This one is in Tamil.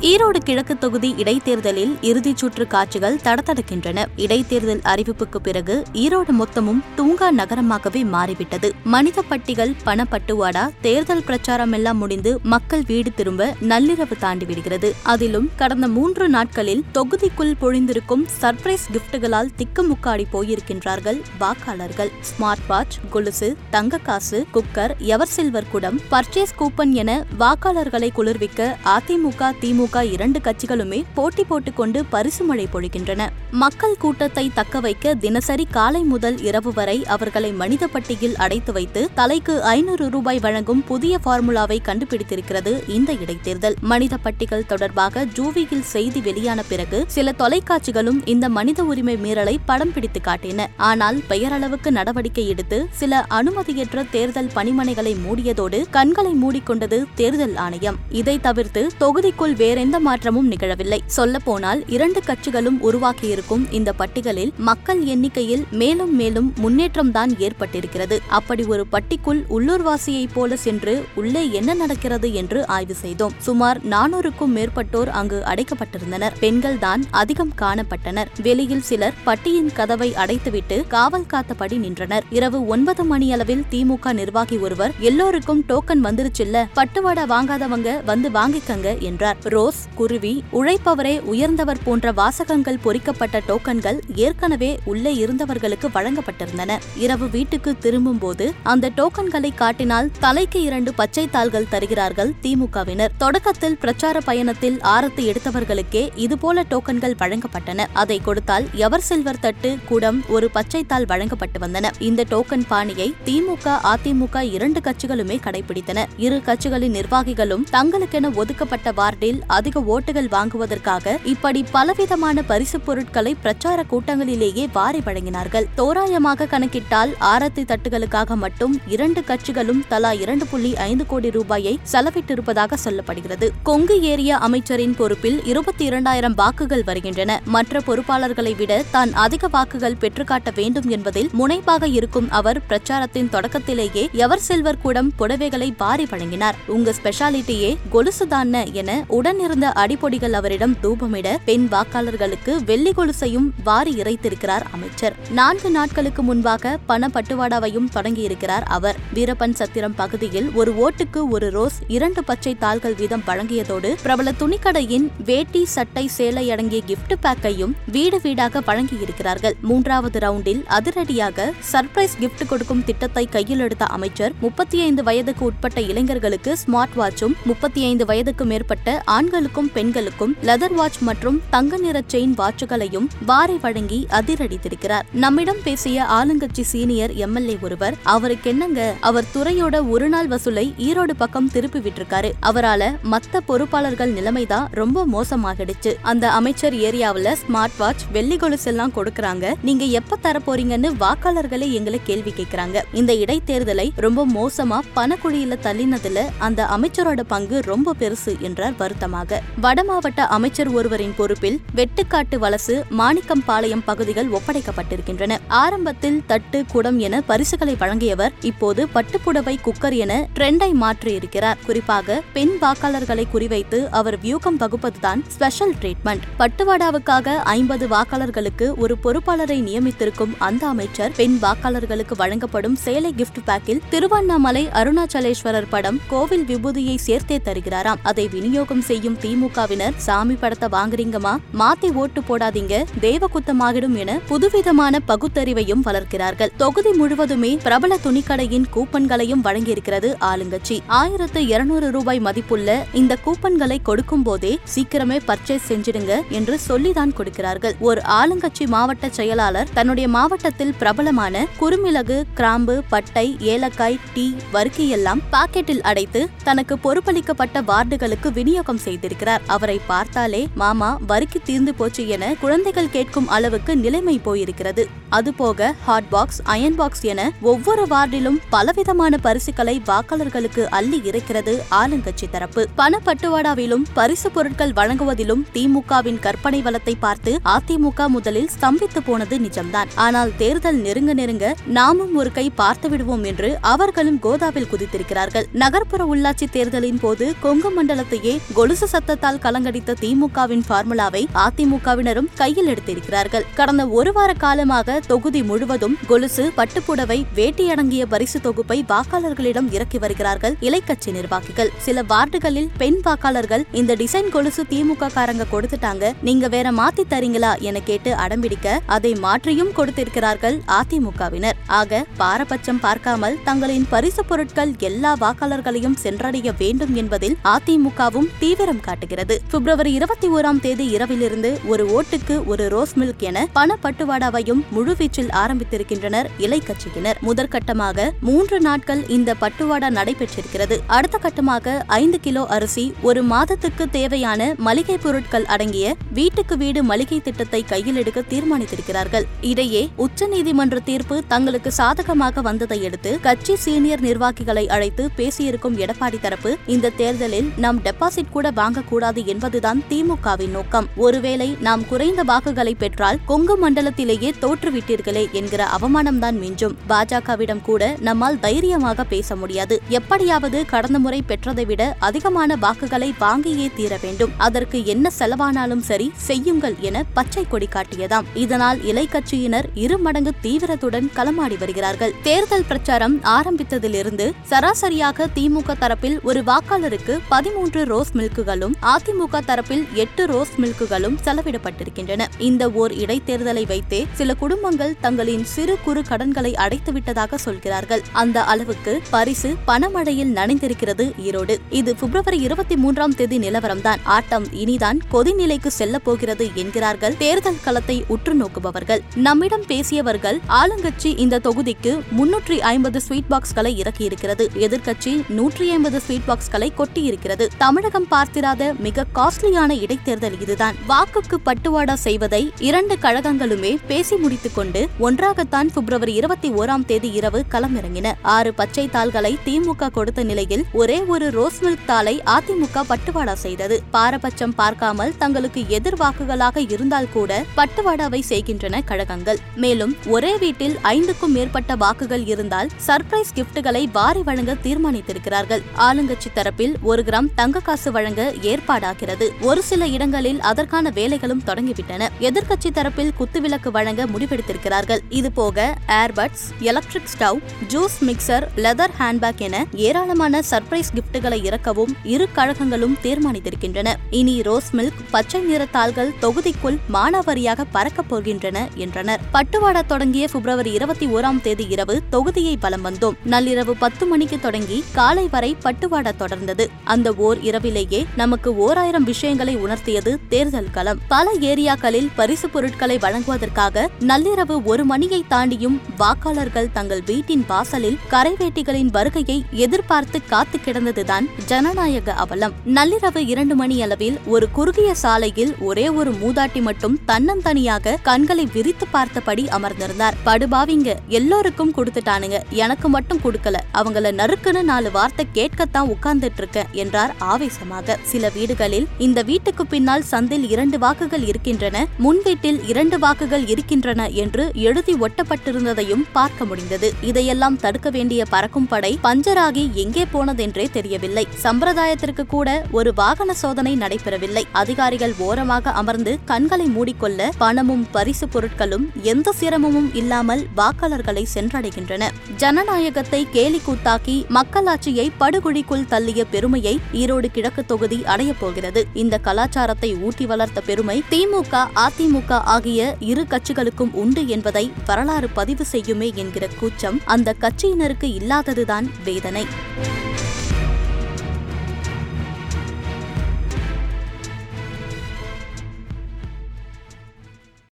ஈரோடு கிழக்கு தொகுதி இடைத்தேர்தலில் இறுதிச் சுற்று காட்சிகள் தடத்தடுக்கின்றன. இடைத்தேர்தல் அறிவிப்புக்கு பிறகு ஈரோடு மொத்தமும் தூங்கா நகரமாகவே மாறிவிட்டது. மனித பட்டிகள் பணப்பட்டுவாடா தேர்தல் பிரச்சாரம் எல்லாம் முடிந்து மக்கள் வீடு திரும்ப நள்ளிரவு தாண்டி விடுகிறது அதிலும் கடந்த மூன்று நாட்களில் தொகுதிக்குள் பொழிந்திருக்கும் சர்ப்ரைஸ் கிஃப்ட்டுகளால் திக்குமுக்காடி போயிருக்கின்றார்கள் வாக்காளர்கள். ஸ்மார்ட் வாட்ச் கொலுசு தங்க காசு குக்கர் எவர் சில்வர் குடம் பர்ச்சேஸ் கூப்பன் என வாக்காளர்களை குளிர்விக்க அதிமுக திமுக திமுக இரண்டு கட்சிகளுமே போட்டி போட்டுக்கொண்டு பரிசு மழை பொழிகின்றன. மக்கள் கூட்டத்தை தக்க வைக்க தினசரி காலை முதல் இரவு வரை அவர்களை மனித பட்டியில் அடைத்து வைத்து தலைக்கு ஐநூறு ரூபாய் வழங்கும் புதிய பார்முலாவை கண்டுபிடித்திருக்கிறது இந்த இடைத்தேர்தல். மனித பட்டிகள் தொடர்பாக ஜூவியில் செய்தி வெளியான பிறகு சில தொலைக்காட்சிகளும் இந்த மனித உரிமை மீறலை படம் பிடித்து காட்டின. ஆனால் பெயரளவுக்கு நடவடிக்கை எடுத்து சில அனுமதியற்ற தேர்தல் பணிமனைகளை மூடியதோடு கண்களை மூடிக்கொண்டது தேர்தல் ஆணையம். இதை தவிர்த்து தொகுதிக்குள் வேறு வேறெந்த மாற்றமும் நிகழவில்லை. சொல்ல போனால் இரண்டு கட்சிகளும் உருவாக்கியிருக்கும் இந்த பட்டிகளில் மக்கள் எண்ணிக்கையில் மேலும் மேலும் முன்னேற்றம் தான் ஏற்பட்டிருக்கிறது. அப்படி ஒரு பட்டிக்குள் உள்ளூர்வாசியைப் போல சென்று உள்ளே என்ன நடக்கிறது என்று ஆய்வு செய்தோம். சுமார் நானூறுக்கும் மேற்பட்டோர் அங்கு அடைக்கப்பட்டிருந்தனர். பெண்கள் தான் அதிகம் காணப்பட்டனர். வெளியில் சிலர் பட்டியின் கதவை அடைத்துவிட்டு காவல் காத்தபடி நின்றனர். இரவு ஒன்பது மணியளவில் திமுக நிர்வாகி ஒருவர் எல்லோருக்கும் டோக்கன் வந்துருச்சுல்ல பட்டுவாடா வாங்காதவங்க வந்து வாங்கிக்கங்க என்றார். ரோ ரோஸ் குருவி உழைப்பவரே உயர்ந்தவர் போன்ற வாசகங்கள் பொறிக்கப்பட்ட டோக்கன்கள் ஏற்கனவே உள்ளே இருந்தவர்களுக்கு வழங்கப்பட்டிருந்தன. இரவு வீட்டுக்கு திரும்பும் போது அந்த டோக்கன்களை காட்டினால் தலைக்கு இரண்டு பச்சை தாள்கள் தருகிறார்கள் திமுகவினர். தொடக்கத்தில் பிரச்சார பயணத்தில் ஆரத்து எடுத்தவர்களுக்கே இதுபோல டோக்கன்கள் வழங்கப்பட்டன. அதை கொடுத்தால் எவர் சில்வர் தட்டு குடம் ஒரு பச்சை தாள் வழங்கப்பட்டு வந்தன. இந்த டோக்கன் பாணியை திமுக அதிமுக இரண்டு கட்சிகளுமே கடைபிடித்தன. இரு கட்சிகளின் நிர்வாகிகளும் தங்களுக்கென ஒதுக்கப்பட்ட வார்டில் அதிக ஓட்டுகள் வாங்குவதற்காக இப்படி பலவிதமான பரிசு பொருட்களை பிரச்சார கூட்டங்களிலேயே வாரி வழங்கினார்கள். தோராயமாக கணக்கிட்டால் ஆரத்தி தட்டுகளுக்காக மட்டும் இரண்டு கட்சிகளும் தலா இரண்டு புள்ளி ஐந்து கோடி ரூபாயை செலவிட்டிருப்பதாக சொல்லப்படுகிறது. கொங்கு ஏரிய அமைச்சரின் பொறுப்பில் இருபத்தி இரண்டாயிரம் வாக்குகள் வருகின்றன. மற்ற பொறுப்பாளர்களை விட தான் அதிக வாக்குகள் பெற்றுக்காட்ட வேண்டும் என்பதில் முனைப்பாக இருக்கும் அவர் பிரச்சாரத்தின் தொடக்கத்திலேயே எவர் செல்வர் கூடம் புடவைகளை வாரி வழங்கினார். உங்க ஸ்பெஷாலிட்டியே கொலுசுதான என உடன் இருந்த அடிப்பொடிகள் அவரிடம் தூபமிட பெண் வாக்காளர்களுக்கு வெள்ளி கொலுசையும் வாரி இறைத்திருக்கிறார் அமைச்சர். நான்கு நாட்களுக்கு முன்பாக பண பட்டுவாடாவையும் தொடங்கியிருக்கிறார் அவர். வீரப்பன் சத்திரம் பகுதியில் ஒரு ஓட்டுக்கு ஒரு ரோஸ் இரண்டு பச்சை தாள்கள் வீதம் வழங்கியதோடு பிரபல துணிக்கடையின் வேட்டி சட்டை சேலை அடங்கிய கிஃப்ட் பேக்கையும் வீடு வீடாக வழங்கியிருக்கிறார்கள். மூன்றாவது ரவுண்டில் அதிரடியாக சர்ப்ரைஸ் கிஃப்ட் கொடுக்கும் திட்டத்தை கையில் எடுத்த அமைச்சர் முப்பத்தி ஐந்து வயதுக்கு உட்பட்ட இளைஞர்களுக்கு ஸ்மார்ட் வாட்சும் முப்பத்தி ஐந்து வயதுக்கு மேற்பட்ட ஆண்கள் ஆண்களுக்கும் பெண்களுக்கும் லெதர் வாட்ச் மற்றும் தங்க நிற செயின் வாட்சுகளையும் வாரி வழங்கி அதிரடித்திருக்கிறார். நம்மிடம் பேசிய ஆளுங்கட்சி சீனியர் எம்எல்ஏ ஒருவர் அவருக்கு என்னங்க அவர் துறையோட ஒரு நாள் வசூலை ஈரோடு பக்கம் திருப்பி விட்டிருக்காரு. அவரால மத்த பொறுப்பாளர்கள் நிலைமைதான் ரொம்ப மோசமாகிடுச்சு. அந்த அமைச்சர் ஏரியாவுல ஸ்மார்ட் வாட்ச் வெள்ளி கொலுசு எல்லாம் கொடுக்கறாங்க. நீங்க எப்ப தர போறீங்கன்னு வாக்காளர்களே எங்களை கேள்வி கேட்கிறாங்க. இந்த இடைத்தேர்தலை ரொம்ப மோசமா பணக்குழியில தள்ளினதுல அந்த அமைச்சரோட பங்கு ரொம்ப பெருசு என்றார் வருத்தமாக. காரணமாக வடமாவட்ட அமைச்சர் ஒருவரின் பொறுப்பில் வெட்டுக்காட்டு வலசு மாணிக்கம்பாளையம் பகுதிகள் ஒப்படைக்கப்பட்டிருக்கின்றன. ஆரம்பத்தில் தட்டு குடம் என பரிசுகளை வழங்கியவர் இப்போது பட்டுப்புடவை குக்கர் என ட்ரெண்டை மாற்றியிருக்கிறார். குறிப்பாக பெண் வாக்காளர்களை குறிவைத்து அவர் வியூகம் வகுப்பதுதான் ஸ்பெஷல் ட்ரீட்மெண்ட். பட்டுவாடாவுக்காக ஐம்பது வாக்காளர்களுக்கு ஒரு பொறுப்பாளரை நியமித்திருக்கும் அந்த அமைச்சர் பெண் வாக்காளர்களுக்கு வழங்கப்படும் சேலை கிஃப்ட் பேக்கில் திருவண்ணாமலை அருணாச்சலேஸ்வரர் படம் கோவில் விபூதியை சேர்த்தே தருகிறாராம். அதை விநியோகம் செய்யும் திமுகவினர் சாமி படத்தை வாங்குறீங்கம்மா? மாத்தி ஓட்டு போடாதீங்க. தேவகுத்தமாகிடும் என புதுவிதமான பகுத்தறிவையும் வளர்க்கிறார்கள். தொகுதி முழுவதுமே பிரபல துணிக்கடையின் கூப்பன்களையும் வழங்கியிருக்கிறது ஆளுங்கட்சி. ஆயிரத்து இருநூறு ரூபாய் மதிப்புள்ள இந்த கூப்பன்களை கொடுக்கும் போதே சீக்கிரமே பர்ச்சேஸ் செஞ்சிடுங்க என்று சொல்லிதான் கொடுக்கிறார்கள். ஒரு ஆளுங்கட்சி மாவட்ட செயலாளர் தன்னுடைய மாவட்டத்தில் பிரபலமான குறுமிளகு கிராம்பு பட்டை ஏலக்காய் டீ வறுக்கி எல்லாம் பாக்கெட்டில் அடைத்து தனக்கு பொறுப்பளிக்கப்பட்ட வார்டுகளுக்கு விநியோகம் செய்து செய்திருக்கிறார் அவரை பார்த்தாலே மாமா வரிக்கு தீர்ந்து போச்சு என குழந்தைகள் கேட்கும் அளவுக்கு நிலைமை போயிருக்கிறது. அதுபோக ஹாட் பாக்ஸ் அயன் பாக்ஸ் என ஒவ்வொரு வார்டிலும் பலவிதமான பரிசுகளை வாக்காளர்களுக்கு அள்ளி இருக்கிறது ஆளுங்கட்சி தரப்பு. பணப்பட்டுவாடாவிலும் பரிசு பொருட்கள் வழங்குவதிலும் திமுகவின் கற்பனை வளத்தை பார்த்து அதிமுக முதலில் ஸ்தம்பித்து போனது நிஜம்தான். ஆனால் தேர்தல் நெருங்க நெருங்க நாமும் ஒரு கை பார்த்து விடுவோம் என்று அவர்களும் கோதாவில் குதித்திருக்கிறார்கள். நகர்ப்புற உள்ளாட்சி தேர்தலின் போது கொங்கு மண்டலத்தையே கொலுசு சத்தத்தால் கலங்கடித்த திமுகவின் பார்முலாவை அதிமுகவினரும் கையில் எடுத்திருக்கிறார்கள். கடந்த ஒரு வார காலமாக தொகுதி முழுவதும் கொலுசு பட்டுப்புடவை வேட்டியடங்கிய பரிசு தொகுப்பை வாக்காளர்களிடம் இறக்கி வருகிறார்கள் இலைக்கட்சி நிர்வாகிகள். சில வார்டுகளில் பெண் வாக்காளர்கள் இந்த டிசைன் கொலுசு திமுக காரங்க கொடுத்துட்டாங்க நீங்க வேற மாத்தி தரீங்களா? என கேட்டு அடம்பிடிக்க அதை மாற்றியும் கொடுத்திருக்கிறார்கள் அதிமுகவினர். ஆக பாரபட்சம் பார்க்காமல் தங்களின் பரிசு பொருட்கள் எல்லா வாக்காளர்களையும் சென்றடைய வேண்டும் என்பதில் அதிமுகவும் தீவிரம் காட்டுகிறது. பிப்ரவரி இருபத்தி ஓராம் தேதி இரவிலிருந்து ஒரு ஓட்டுக்கு ஒரு ரோஸ் மில்க் என பண பட்டுவாடாவையும் முழுவீச்சில் ஆரம்பித்திருக்கின்றனர் இலை கட்சியினர். முதற்கட்டமாக மூன்று நாட்கள் இந்த பட்டுவாடா நடைபெற்றிருக்கிறது. அடுத்த கட்டமாக ஐந்து கிலோ அரிசி ஒரு மாதத்துக்கு தேவையான மளிகை பொருட்கள் அடங்கிய வீட்டுக்கு வீடு மளிகை திட்டத்தை கையில் எடுக்க தீர்மானித்திருக்கிறார்கள். இடையே உச்சநீதிமன்ற தீர்ப்பு தங்களுக்கு சாதகமாக வந்ததை அடுத்து கட்சி சீனியர் நிர்வாகிகளை அழைத்து பேசியிருக்கும் எடப்பாடி தரப்பு இந்த தேர்தலில் நாம் டெபாசிட் கூட வாங்கக்கூடாது என்பதுதான் திமுகவின் நோக்கம். ஒருவேளை நாம் குறைந்த வாக்குகளை பெற்றால் கொங்கு மண்டலத்திலேயே தோற்றுவிட்டீர்களே என்கிற அவமானம்தான் மிஞ்சும். பாஜகவிடம் கூட நம்மால் தைரியமாக பேச முடியாது. எப்படியாவது கடந்த முறை பெற்றதை விட அதிகமான வாக்குகளை வாங்கியே தீர வேண்டும். அதற்கு என்ன செலவானாலும் சரி செய்யுங்கள் என பச்சை கொடி காட்டியதாம். இதனால் இலை கட்சியினர் இரு மடங்கு தீவிரத்துடன் களமாடி வருகிறார்கள். தேர்தல் பிரச்சாரம் ஆரம்பித்ததிலிருந்து சராசரியாக திமுக தரப்பில் ஒரு வாக்காளருக்கு பதிமூன்று ரோஸ் மில்குகள் மில்க்குகளும் அதிமுக தரப்பில் எட்டு ரோஸ் மில்குகளும் செலவிடப்பட்டிருக்கின்றன. இந்த ஓர் இடைத்தேர்தலை வைத்தே சில குடும்பங்கள் தங்களின் சிறு குறு கடன்களை அடைத்துவிட்டதாக சொல்கிறார்கள். அந்த அளவுக்கு பரிசு பணமழையில் நனைந்திருக்கிறது ஈரோடு. இது பிப்ரவரி இருபத்தி மூன்றாம் தேதி நிலவரம்தான். ஆட்டம் இனிதான் கொதிநிலைக்கு செல்ல போகிறது என்கிறார்கள் தேர்தல் களத்தை உற்று நோக்குபவர்கள். நம்மிடம் பேசியவர்கள் ஆளுங்கட்சி இந்த தொகுதிக்கு முன்னூற்றி ஐம்பது ஸ்வீட் பாக்ஸ்களை இறக்கியிருக்கிறது. எதிர்க்கட்சி நூற்றி ஐம்பது ஸ்வீட் பாக்ஸ்களை கொட்டியிருக்கிறது. தமிழகம் இல்லாத மிக காஸ்ட்லியான இடைத்தேர்தல் இதுதான். வாக்குக்கு பட்டுவாடா செய்வதை இரண்டு கழகங்களுமே பேசி முடித்துக் கொண்டு ஒன்றாகத்தான் பிப்ரவரி இருபத்தி ஓராம் தேதி இரவு களமிறங்கின. ஆறு பச்சை தாள்களை திமுக கொடுத்த நிலையில் ஒரே ஒரு ரோஸ் மில்க் தாளை அதிமுக பட்டுவாடா செய்தது. பாரபட்சம் பார்க்காமல் தங்களுக்கு எதிர் வாக்குகளாக இருந்தால் கூட பட்டுவாடாவை செய்கின்றன கழகங்கள். மேலும் ஒரே வீட்டில் ஐந்துக்கும் மேற்பட்ட வாக்குகள் இருந்தால் சர்ப்ரைஸ் கிஃப்ட்டுகளை வாரி வழங்க தீர்மானித்திருக்கிறார்கள். ஆளுங்கட்சி தரப்பில் ஒரு கிராம் தங்க காசு வழங்க ஏற்பாடாகிறது. ஒரு சில இடங்களில் அதற்கான வேலைகளும் தொடங்கிவிட்டன. எதிர்க்கட்சி தரப்பில் குத்துவிளக்கு வழங்க முடிவெடுத்திருக்கிறார்கள். இதுபோக earbuds electric stove juice mixer leather handbag என ஏராளமான சர்ப்ரைஸ் கிஃப்ட்டுகளை இறக்கவும் இரு கழகங்களும் தீர்மானித்திருக்கின்றன. இனி ரோஸ் மில்க் பச்சை நிற தாள்கள் தொகுதிக்குள் மானாவாரியாக பறக்கப் போகின்றன என்றனர். பட்டுவாடா தொடங்கிய பிப்ரவரி இருபத்தி ஓராம் தேதி இரவு தொகுதியை பலம் வந்தோம். நள்ளிரவு பத்து மணிக்கு தொடங்கி காலை வரை பட்டுவாடா தொடர்ந்தது. அந்த ஓர் இரவிலேயே நமக்கு ஓராயிரம் விஷயங்களை உணர்த்தியது தேர்தல் களம். பல ஏரியாக்களில் பரிசு பொருட்களை வழங்குவதற்காக நள்ளிரவு ஒரு மணியை தாண்டியும் வாக்காளர்கள் தங்கள் வீட்டின் வாசலில் கரைவேட்டிகளின் வருகையை எதிர்பார்த்து காத்து கிடந்ததுதான் ஜனநாயக அவலம். நள்ளிரவு இரண்டு மணி அளவில் ஒரு குறுகிய சாலையில் ஒரே ஒரு மூதாட்டி மட்டும் தன்னந்தனியாக கண்களை விரித்து பார்த்தபடி அமர்ந்திருந்தார். படுபாவிங்க எல்லோருக்கும் கொடுத்துட்டானுங்க. எனக்கு மட்டும் கொடுக்கல. அவங்கள நறுக்குன்னு நாலு வார்த்தை கேட்கத்தான் உட்கார்ந்துட்டு இருக்கேன் என்றார் ஆவேசமாக. சில வீடுகளில் இந்த வீட்டுக்கு பின்னால் சந்தில் இரண்டு வாக்குகள் இருக்கின்றன முன் வீட்டில் இரண்டு வாக்குகள் இருக்கின்றன என்று எழுதி ஒட்டப்பட்டிருந்ததையும் பார்க்க முடிந்தது. இதையெல்லாம் தடுக்க வேண்டிய பறக்கும் படை பஞ்சராகி எங்கே போனதென்றே தெரியவில்லை. சம்பிரதாயத்திற்கு கூட ஒரு வாகன சோதனை நடைபெறவில்லை. அதிகாரிகள் ஓரமாக அமர்ந்து கண்களை மூடிக்கொள்ள பணமும் பரிசு பொருட்களும் எந்த சிரமமும் இல்லாமல் வாக்காளர்களை சென்றடைகின்றன. ஜனநாயகத்தை கேலி கூத்தாக்கி மக்களாட்சியை படுகுழிக்குள் தள்ளிய பெருமையை ஈரோடு கிழக்கு தொகுதி அடையப் போகிறது இந்த கலாச்சாரத்தை ஊட்டி வளர்த்த பெருமை திமுக அதிமுக ஆகிய இரு கட்சிகளுக்கும் உண்டு என்பதை வரலாறு பதிவு செய்யுமே என்கிற கூச்சம் அந்த கட்சியினருக்கு இல்லாததுதான் வேதனை.